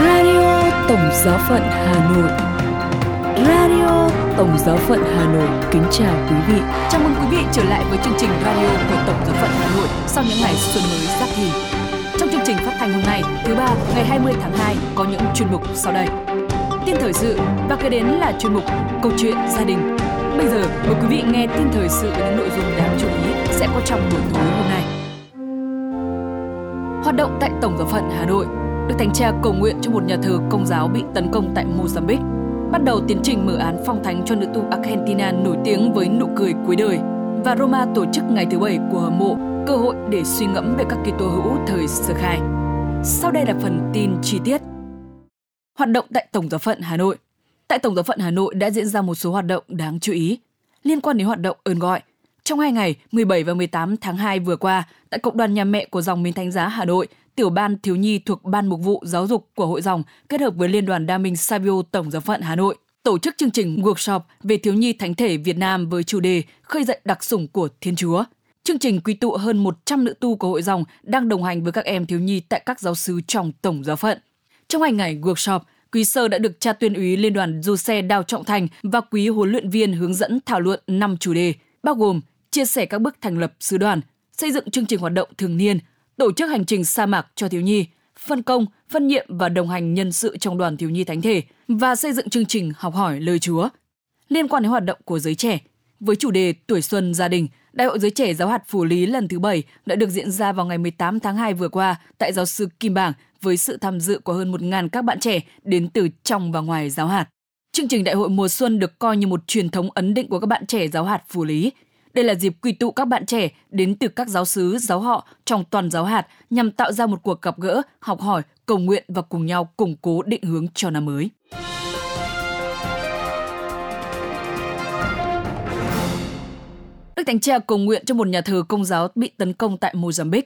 Radio Tổng Giáo phận Hà Nội. Radio Tổng Giáo phận Hà Nội kính chào quý vị. Chào mừng quý vị trở lại với chương trình radio của Tổng Giáo phận Hà Nội sau những ngày xuân mới giáp thìn. Trong chương trình phát thanh hôm nay, thứ ba, ngày 20 tháng 2 có những chuyên mục sau đây. Tin thời sự và kế đến là chuyên mục Câu chuyện gia đình. Bây giờ mời quý vị nghe tin thời sự với những nội dung đáng chú ý sẽ có trong buổi tối hôm nay. Hoạt động tại Tổng giáo phận Hà Nội, Đức Thánh Cha cầu nguyện cho một nhà thờ công giáo bị tấn công tại Mozambique. Bắt đầu tiến trình mở án phong thánh cho nữ tu Argentina nổi tiếng với nụ cười cuối đời. Và Roma tổ chức ngày thứ bảy của hầm mộ, cơ hội để suy ngẫm về các Kitô hữu thời sơ khai. Sau đây là phần tin chi tiết. Hoạt động tại Tổng giáo phận Hà Nội. Tại Tổng giáo phận Hà Nội đã diễn ra một số hoạt động đáng chú ý liên quan đến hoạt động ơn gọi. Trong hai ngày 17 và 18 tháng 2 vừa qua, tại Cộng đoàn Nhà mẹ của dòng Minh Thánh Giá Hà Nội, tiểu ban thiếu nhi thuộc Ban Mục vụ Giáo dục của hội dòng kết hợp với Liên đoàn Đa Minh Savio Tổng giáo phận Hà Nội tổ chức chương trình workshop về thiếu nhi thánh thể Việt Nam với chủ đề khơi dậy đặc sủng của Thiên Chúa. Chương trình quy tụ hơn 100 nữ tu của hội dòng đang đồng hành với các em thiếu nhi tại các giáo sứ trong tổng giáo phận. Trong hai ngày workshop, quý sơ đã được cha tuyên úy Liên đoàn Du xe Đào Trọng Thành và quý huấn luyện viên hướng dẫn thảo luận 5 chủ đề, bao gồm chia sẻ các bước thành lập sứ đoàn, xây dựng chương trình hoạt động thường niên, tổ chức hành trình sa mạc cho thiếu nhi, phân công, phân nhiệm và đồng hành nhân sự trong đoàn thiếu nhi thánh thể và xây dựng chương trình học hỏi lời Chúa. Liên quan đến hoạt động của giới trẻ, với chủ đề Tuổi xuân gia đình, Đại hội giới trẻ giáo hạt Phủ Lý lần thứ 7 đã được diễn ra vào ngày 18 tháng 2 vừa qua tại giáo sư Kim Bảng với sự tham dự của hơn 1.000 các bạn trẻ đến từ trong và ngoài giáo hạt. Chương trình đại hội mùa xuân được coi như một truyền thống ấn định của các bạn trẻ giáo hạt Phủ Lý. Đây là dịp quy tụ các bạn trẻ đến từ các giáo sứ, giáo họ trong toàn giáo hạt nhằm tạo ra một cuộc gặp gỡ, học hỏi, cầu nguyện và cùng nhau củng cố định hướng cho năm mới. Đức Thánh Cha cầu nguyện cho một nhà thờ công giáo bị tấn công tại Mozambique.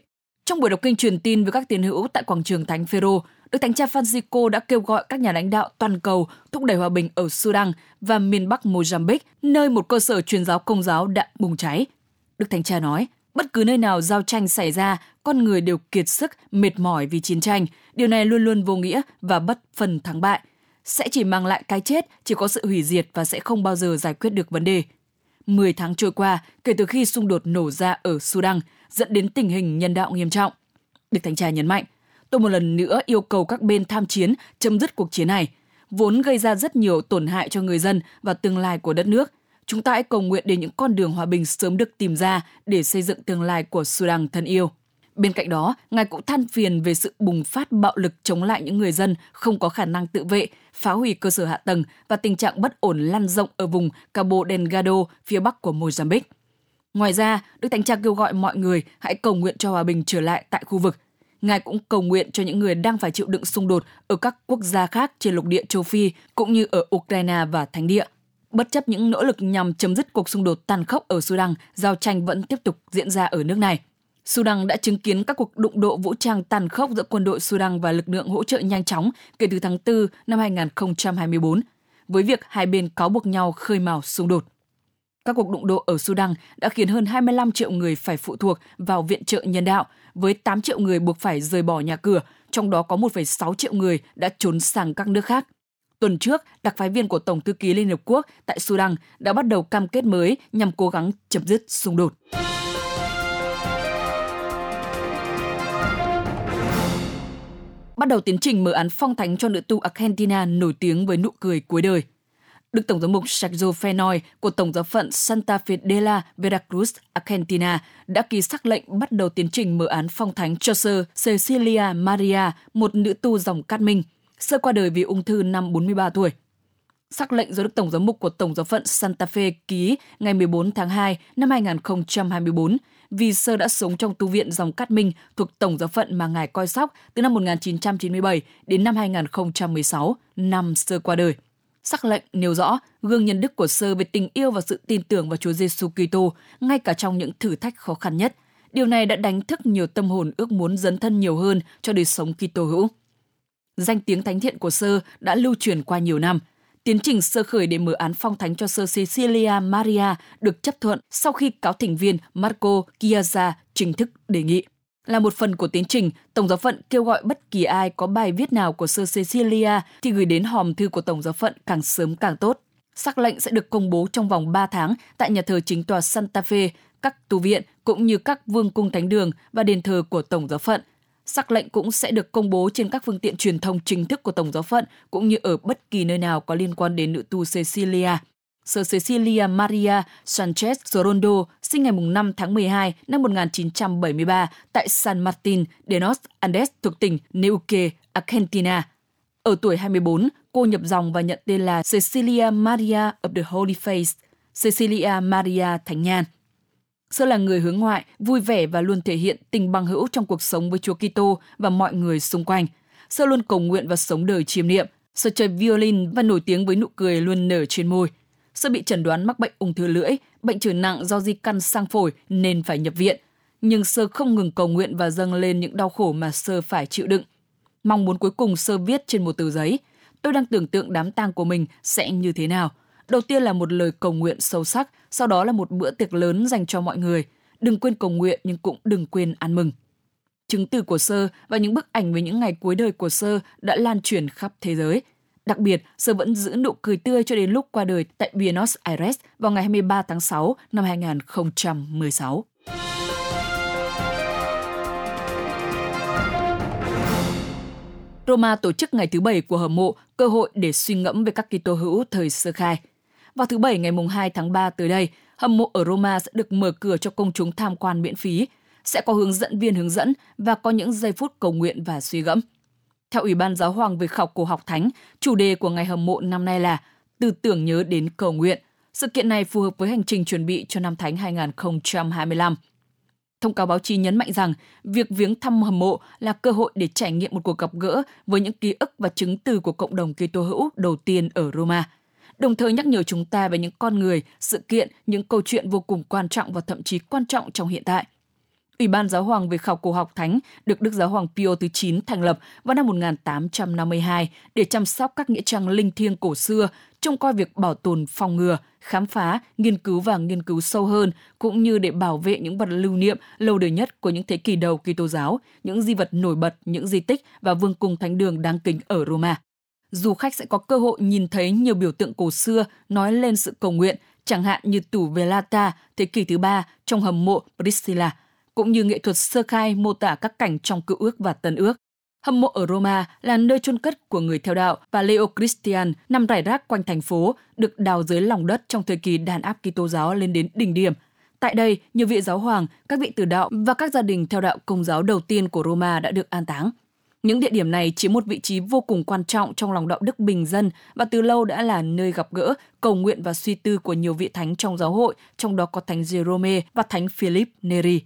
Trong buổi đọc kinh truyền tin với các tín hữu tại quảng trường Thánh Phêrô, Đức Thánh Cha Francisco đã kêu gọi các nhà lãnh đạo toàn cầu thúc đẩy hòa bình ở Sudan và miền Bắc Mozambique, nơi một cơ sở truyền giáo công giáo đã bùng cháy. Đức Thánh Cha nói, bất cứ nơi nào giao tranh xảy ra, con người đều kiệt sức, mệt mỏi vì chiến tranh. Điều này luôn luôn vô nghĩa và bất phần thắng bại. Sẽ chỉ mang lại cái chết, chỉ có sự hủy diệt và sẽ không bao giờ giải quyết được vấn đề. 10 tháng trôi qua kể từ khi xung đột nổ ra ở Sudan, dẫn đến tình hình nhân đạo nghiêm trọng. Đức Thánh Cha nhấn mạnh, tôi một lần nữa yêu cầu các bên tham chiến chấm dứt cuộc chiến này, vốn gây ra rất nhiều tổn hại cho người dân và tương lai của đất nước. Chúng ta hãy cầu nguyện để những con đường hòa bình sớm được tìm ra để xây dựng tương lai của Sudan thân yêu. Bên cạnh đó, Ngài cũng than phiền về sự bùng phát bạo lực chống lại những người dân không có khả năng tự vệ, phá hủy cơ sở hạ tầng và tình trạng bất ổn lan rộng ở vùng Cabo Delgado, phía bắc của Mozambique. Ngoài ra, Đức Thánh Cha kêu gọi mọi người hãy cầu nguyện cho hòa bình trở lại tại khu vực. Ngài cũng cầu nguyện cho những người đang phải chịu đựng xung đột ở các quốc gia khác trên lục địa châu Phi cũng như ở Ukraine và Thánh địa. Bất chấp những nỗ lực nhằm chấm dứt cuộc xung đột tàn khốc ở Sudan, giao tranh vẫn tiếp tục diễn ra ở nước này. Sudan đã chứng kiến các cuộc đụng độ vũ trang tàn khốc giữa quân đội Sudan và lực lượng hỗ trợ nhanh chóng kể từ tháng 4 năm 2024, với việc hai bên cáo buộc nhau khơi mào xung đột. Các cuộc đụng độ ở Sudan đã khiến hơn 25 triệu người phải phụ thuộc vào viện trợ nhân đạo, với 8 triệu người buộc phải rời bỏ nhà cửa, trong đó có 1,6 triệu người đã trốn sang các nước khác. Tuần trước, đặc phái viên của Tổng thư ký Liên Hợp Quốc tại Sudan đã bắt đầu cam kết mới nhằm cố gắng chấm dứt xung đột. bắt đầu tiến trình mở án phong thánh cho nữ tu Argentina nổi tiếng với nụ cười cuối đời. Đức Tổng giám mục Sergio Fenoy của Tổng giáo phận Santa Fe de la Veracruz, Argentina đã ký sắc lệnh bắt đầu tiến trình mở án phong thánh cho sơ Cecilia Maria, một nữ tu dòng cát minh, sơ qua đời vì ung thư năm 43 tuổi. Sắc lệnh do Đức Tổng giám mục của Tổng giáo phận Santa Fe ký ngày 14 tháng 2 năm 2024 vì sơ đã sống trong tu viện dòng Cát Minh thuộc Tổng giáo phận mà ngài coi sóc từ năm 1997 đến năm 2016, năm sơ qua đời. Sắc lệnh nêu rõ, gương nhân đức của sơ về tình yêu và sự tin tưởng vào Chúa Giêsu Kitô, ngay cả trong những thử thách khó khăn nhất. Điều này đã đánh thức nhiều tâm hồn ước muốn dấn thân nhiều hơn cho đời sống Kitô hữu. Danh tiếng thánh thiện của sơ đã lưu truyền qua nhiều năm – Tiến trình sơ khởi để mở án phong thánh cho sơ Cecilia Maria được chấp thuận sau khi cáo thỉnh viên Marco Chiazza chính thức đề nghị. Là một phần của tiến trình, Tổng giáo phận kêu gọi bất kỳ ai có bài viết nào của Sơ Cecilia thì gửi đến hòm thư của Tổng giáo phận càng sớm càng tốt. Sắc lệnh sẽ được công bố trong vòng 3 tháng tại nhà thờ chính tòa Santa Fe, các tu viện cũng như các vương cung thánh đường và đền thờ của Tổng giáo phận. Sắc lệnh cũng sẽ được công bố trên các phương tiện truyền thông chính thức của Tổng giáo phận cũng như ở bất kỳ nơi nào có liên quan đến nữ tu Cecilia. Sir Cecilia Maria Sanchez Sorondo, sinh ngày 5 tháng 12 năm 1973 tại San Martin de los Andes thuộc tỉnh Neuque, Argentina. Ở tuổi 24, cô nhập dòng và nhận tên là Cecilia Maria of the Holy Face, Cecilia Maria Thánh Nhan. Sơ là người hướng ngoại, vui vẻ và luôn thể hiện tình bằng hữu trong cuộc sống với Chúa Kitô và mọi người xung quanh. Sơ luôn cầu nguyện và sống đời chiêm niệm. Sơ chơi violin và nổi tiếng với nụ cười luôn nở trên môi. Sơ bị chẩn đoán mắc bệnh ung thư lưỡi, bệnh trở nặng do di căn sang phổi nên phải nhập viện. Nhưng Sơ không ngừng cầu nguyện và dâng lên những đau khổ mà Sơ phải chịu đựng. Mong muốn cuối cùng Sơ viết trên một tờ giấy. Tôi đang tưởng tượng đám tang của mình sẽ như thế nào. Đầu tiên là một lời cầu nguyện sâu sắc, sau đó là một bữa tiệc lớn dành cho mọi người. Đừng quên cầu nguyện nhưng cũng đừng quên ăn mừng. Chứng từ của Sơ và những bức ảnh về những ngày cuối đời của Sơ đã lan truyền khắp thế giới – Đặc biệt, Sơ vẫn giữ nụ cười tươi cho đến lúc qua đời tại Buenos Aires vào ngày 23 tháng 6 năm 2016. Roma tổ chức ngày thứ bảy của hầm mộ, cơ hội để suy ngẫm về các Kitô hữu thời sơ khai. Vào thứ bảy ngày mùng 2 tháng 3 tới đây, hầm mộ ở Roma sẽ được mở cửa cho công chúng tham quan miễn phí, sẽ có hướng dẫn viên hướng dẫn và có những giây phút cầu nguyện và suy gẫm. Theo Ủy ban Giáo hoàng về khảo cổ học thánh, chủ đề của ngày hầm mộ năm nay là từ tưởng nhớ đến cầu nguyện. Sự kiện này phù hợp với hành trình chuẩn bị cho năm thánh 2025. Thông cáo báo chí nhấn mạnh rằng việc viếng thăm hầm mộ là cơ hội để trải nghiệm một cuộc gặp gỡ với những ký ức và chứng từ của cộng đồng Kitô hữu đầu tiên ở Roma. Đồng thời nhắc nhở chúng ta về những con người, sự kiện, những câu chuyện vô cùng quan trọng và thậm chí quan trọng trong hiện tại. Ủy ban Giáo hoàng về khảo cổ học thánh được Đức Giáo hoàng Pio thứ 9 thành lập vào năm 1852 để chăm sóc các nghĩa trang linh thiêng cổ xưa, trông coi việc bảo tồn phòng ngừa, khám phá, nghiên cứu và nghiên cứu sâu hơn, cũng như để bảo vệ những vật lưu niệm lâu đời nhất của những thế kỷ đầu Kitô giáo, những di vật nổi bật, những di tích và vương cung thánh đường đáng kính ở Roma. Du khách sẽ có cơ hội nhìn thấy nhiều biểu tượng cổ xưa nói lên sự cầu nguyện, chẳng hạn như tủ Velata thế kỷ thứ ba trong hầm mộ Priscilla – cũng như nghệ thuật sơ khai mô tả các cảnh trong cựu ước và tân ước. Hầm mộ ở Roma là nơi chôn cất của người theo đạo và Leo Christian nằm rải rác quanh thành phố, được đào dưới lòng đất trong thời kỳ đàn áp Kitô giáo lên đến đỉnh điểm. Tại đây, nhiều vị giáo hoàng, các vị tử đạo và các gia đình theo đạo công giáo đầu tiên của Roma đã được an táng. Những địa điểm này chiếm một vị trí vô cùng quan trọng trong lòng đạo đức bình dân và từ lâu đã là nơi gặp gỡ, cầu nguyện và suy tư của nhiều vị thánh trong giáo hội, trong đó có thánh Jerome và thánh Philip Neri.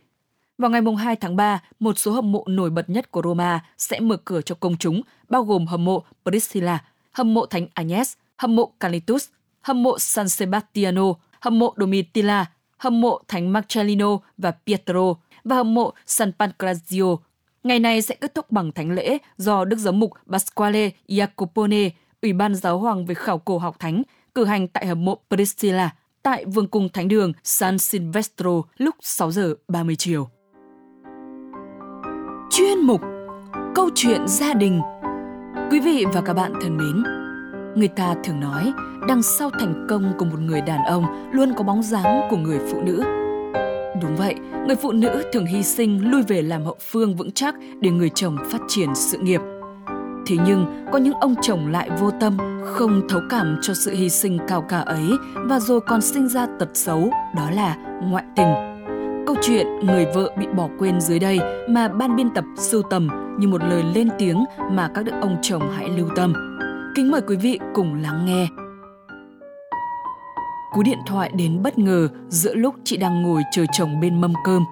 Vào ngày 2 tháng 3, một số hầm mộ nổi bật nhất của Roma sẽ mở cửa cho công chúng, bao gồm hầm mộ Priscilla, hầm mộ Thánh Agnes, hầm mộ Calitus, hầm mộ San Sebastiano, hầm mộ Domitilla, hầm mộ Thánh Marcellino và Pietro và hầm mộ San Pancrazio. Ngày này sẽ kết thúc bằng thánh lễ do Đức Giám mục Pasquale Jacopone, Ủy ban Giáo hoàng về khảo cổ học thánh, cử hành tại hầm mộ Priscilla tại Vương cung Thánh đường San Silvestro lúc 6 giờ 30 chiều chuyên mục Câu chuyện gia đình. Quý vị và các bạn thân mến, người ta thường nói đằng sau thành công của một người đàn ông luôn có bóng dáng của người phụ nữ. Đúng vậy, người phụ nữ thường hy sinh lui về làm hậu phương vững chắc để người chồng phát triển sự nghiệp. Thế nhưng có những ông chồng lại vô tâm, không thấu cảm cho sự hy sinh cao cả ấy và rồi còn sinh ra tật xấu, đó là ngoại tình Câu chuyện người vợ bị bỏ quên dưới đây mà ban biên tập sưu tầm như một lời lên tiếng mà các đức ông chồng hãy lưu tâm. Kính mời quý vị cùng lắng nghe. Cú điện thoại đến bất ngờ giữa lúc chị đang ngồi chờ chồng bên mâm cơm.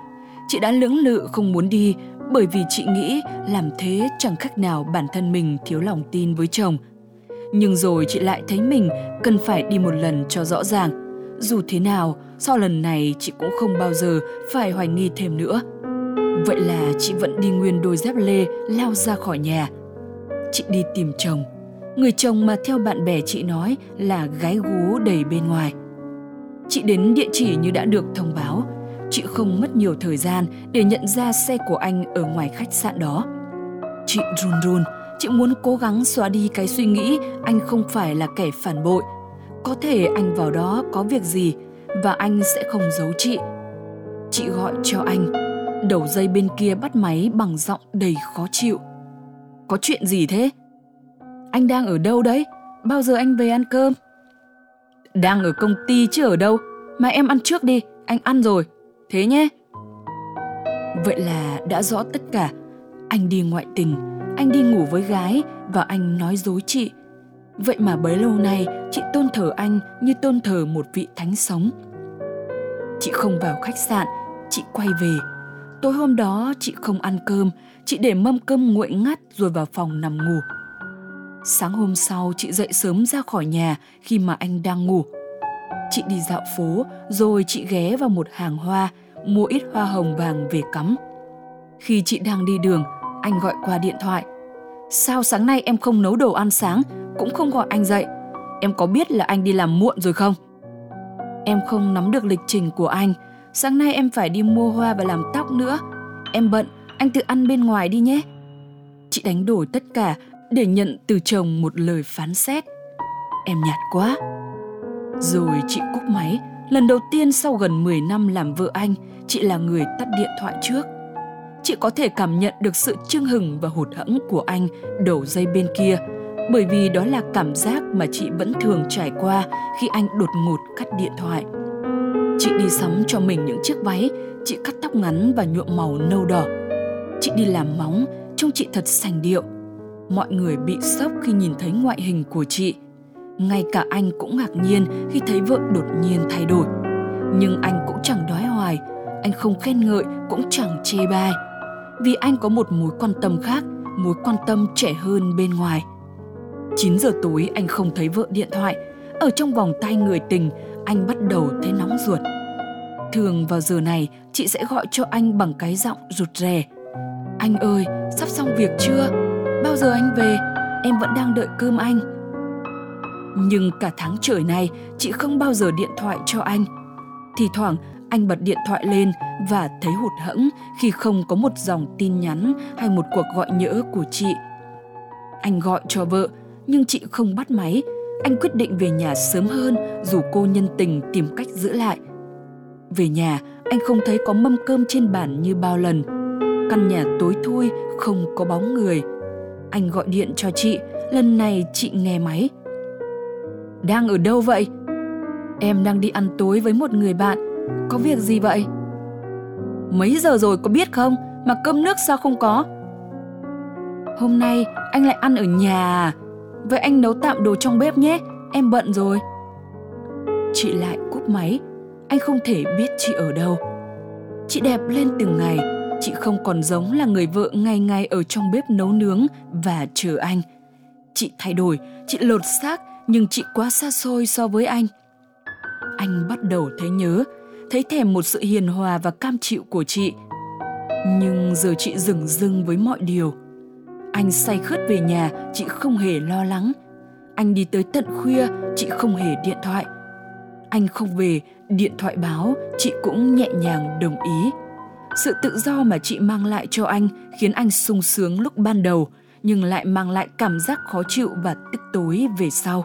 Chị đã lưỡng lự không muốn đi bởi vì chị nghĩ làm thế chẳng khác nào bản thân mình thiếu lòng tin với chồng. Nhưng rồi chị lại thấy mình cần phải đi một lần cho rõ ràng. Dù thế nào, sau lần này chị cũng không bao giờ phải hoài nghi thêm nữa. Vậy là chị vẫn đi nguyên đôi dép lê lao ra khỏi nhà. Chị đi tìm chồng, người chồng mà theo bạn bè chị nói là gái gú đầy bên ngoài. Chị đến địa chỉ như đã được thông báo, chị không mất nhiều thời gian để nhận ra xe của anh ở ngoài khách sạn đó. Chị run run, chị muốn cố gắng xóa đi cái suy nghĩ anh không phải là kẻ phản bội. Có thể anh vào đó có việc gì và anh sẽ không giấu chị. Chị gọi cho anh. Đầu dây bên kia bắt máy bằng giọng đầy khó chịu. Có chuyện gì thế? Anh đang ở đâu đấy? Bao giờ anh về ăn cơm? Đang ở công ty chứ ở đâu? Mà em ăn trước đi, anh ăn rồi. Thế nhé. Vậy là đã rõ tất cả. Anh đi ngoại tình, anh đi ngủ với gái và anh nói dối chị. Vậy mà bấy lâu nay chị tôn thờ anh như tôn thờ một vị thánh sống. Chị không vào khách sạn, chị quay về. Tối hôm đó chị không ăn cơm, chị để mâm cơm nguội ngắt rồi vào phòng nằm ngủ. Sáng hôm sau chị dậy sớm ra khỏi nhà khi mà anh đang ngủ. Chị đi dạo phố rồi chị ghé vào một hàng hoa mua ít hoa hồng vàng về cắm. Khi chị đang đi đường, anh gọi qua điện thoại. Sao sáng nay em không nấu đồ ăn sáng, cũng không gọi anh dậy? Em có biết là anh đi làm muộn rồi không? Em không nắm được lịch trình của anh. Sáng nay em phải đi mua hoa và làm tóc nữa. Em bận, anh tự ăn bên ngoài đi nhé. Chị đánh đổi tất cả để nhận từ chồng một lời phán xét. Em nhạt quá. Rồi chị cúp máy, lần đầu tiên sau gần 10 năm làm vợ anh, chị là người tắt điện thoại trước. Chị có thể cảm nhận được sự chưng hừng và hụt hẫng của anh đầu dây bên kia, bởi vì đó là cảm giác mà chị vẫn thường trải qua khi anh đột ngột cắt điện thoại. Chị đi sắm cho mình những chiếc váy, chị cắt tóc ngắn và nhuộm màu nâu đỏ. Chị đi làm móng, trông chị thật sành điệu. Mọi người bị sốc khi nhìn thấy ngoại hình của chị. Ngay cả anh cũng ngạc nhiên khi thấy vợ đột nhiên thay đổi. Nhưng anh cũng chẳng đói hoài, anh không khen ngợi cũng chẳng chê bai. Vì anh có một mối quan tâm khác, mối quan tâm trẻ hơn bên ngoài. 9 giờ tối anh không thấy vợ điện thoại, ở trong vòng tay người tình, anh bắt đầu thấy nóng ruột. Thường vào giờ này, chị sẽ gọi cho anh bằng cái giọng rụt rè. Anh ơi, sắp xong việc chưa? Bao giờ anh về? Em vẫn đang đợi cơm anh. Nhưng cả tháng trời này, chị không bao giờ điện thoại cho anh. Thì thoảng, anh bật điện thoại lên và thấy hụt hẫng khi không có một dòng tin nhắn hay một cuộc gọi nhỡ của chị. Anh gọi cho vợ, nhưng chị không bắt máy. Anh quyết định về nhà sớm hơn dù cô nhân tình tìm cách giữ lại. Về nhà, anh không thấy có mâm cơm trên bàn như bao lần. Căn nhà tối thui, không có bóng người. Anh gọi điện cho chị, lần này chị nghe máy. Đang ở đâu vậy? Em đang đi ăn tối với một người bạn. Có việc gì vậy? Mấy giờ rồi có biết không? Mà cơm nước sao không có? Hôm nay anh lại ăn ở nhà? À? Vậy anh nấu tạm đồ trong bếp nhé, em bận rồi. Chị lại cúp máy, anh không thể biết chị ở đâu. Chị đẹp lên từng ngày, chị không còn giống là người vợ ngày ngày ở trong bếp nấu nướng và chờ anh. Chị thay đổi, chị lột xác nhưng chị quá xa xôi so với anh. Anh bắt đầu thấy nhớ, thấy thèm một sự hiền hòa và cam chịu của chị. Nhưng giờ chị dừng dưng với mọi điều – anh say khướt về nhà, chị không hề lo lắng. Anh đi tới tận khuya, chị không hề điện thoại. Anh không về, điện thoại báo, chị cũng nhẹ nhàng đồng ý. Sự tự do mà chị mang lại cho anh khiến anh sung sướng lúc ban đầu, nhưng lại mang lại cảm giác khó chịu và tức tối về sau.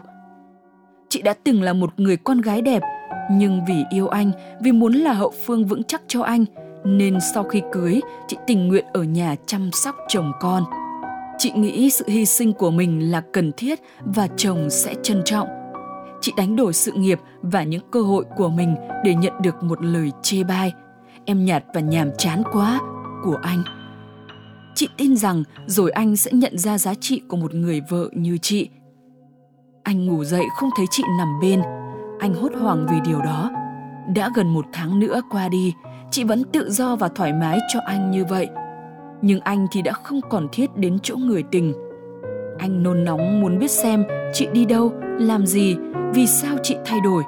Chị đã từng là một người con gái đẹp, nhưng vì yêu anh, vì muốn là hậu phương vững chắc cho anh, nên sau khi cưới, chị tình nguyện ở nhà chăm sóc chồng con. Chị nghĩ sự hy sinh của mình là cần thiết và chồng sẽ trân trọng. Chị đánh đổi sự nghiệp và những cơ hội của mình để nhận được một lời chê bai. Em nhạt và nhàm chán quá của anh. Chị tin rằng rồi anh sẽ nhận ra giá trị của một người vợ như chị. Anh ngủ dậy không thấy chị nằm bên. Anh hốt hoảng vì điều đó. Đã gần một tháng nữa qua đi, chị vẫn tự do và thoải mái cho anh như vậy – nhưng anh thì đã không còn thiết đến chỗ người tình. Anh nôn nóng muốn biết xem chị đi đâu, làm gì, vì sao chị thay đổi.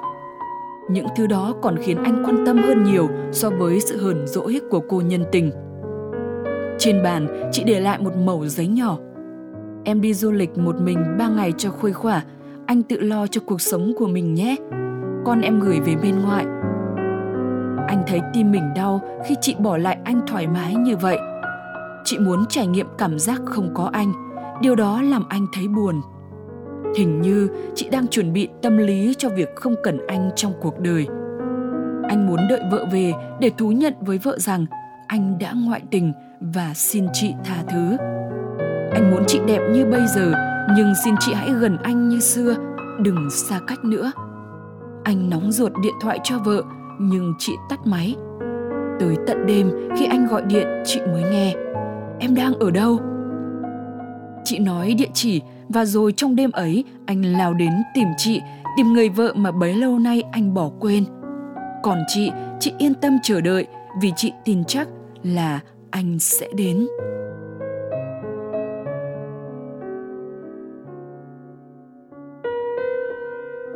Những thứ đó còn khiến anh quan tâm hơn nhiều so với sự hờn dỗi của cô nhân tình. Trên bàn, chị để lại một mẩu giấy nhỏ. Em đi du lịch một mình ba ngày cho khuây khỏa, anh tự lo cho cuộc sống của mình nhé. Con em gửi về bên ngoại. Anh thấy tim mình đau khi chị bỏ lại anh thoải mái như vậy. Chị muốn trải nghiệm cảm giác không có anh. Điều đó làm anh thấy buồn. Hình như chị đang chuẩn bị tâm lý cho việc không cần anh trong cuộc đời. Anh muốn đợi vợ về để thú nhận với vợ rằng anh đã ngoại tình và xin chị tha thứ. Anh muốn chị đẹp như bây giờ, nhưng xin chị hãy gần anh như xưa, đừng xa cách nữa. Anh nóng ruột điện thoại cho vợ, nhưng chị tắt máy. Tới tận đêm khi anh gọi điện, chị mới nghe. Em đang ở đâu? Chị nói địa chỉ và rồi trong đêm ấy anh lao đến tìm chị, tìm người vợ mà bấy lâu nay anh bỏ quên. Còn chị, chị yên tâm chờ đợi vì chị tin chắc là anh sẽ đến.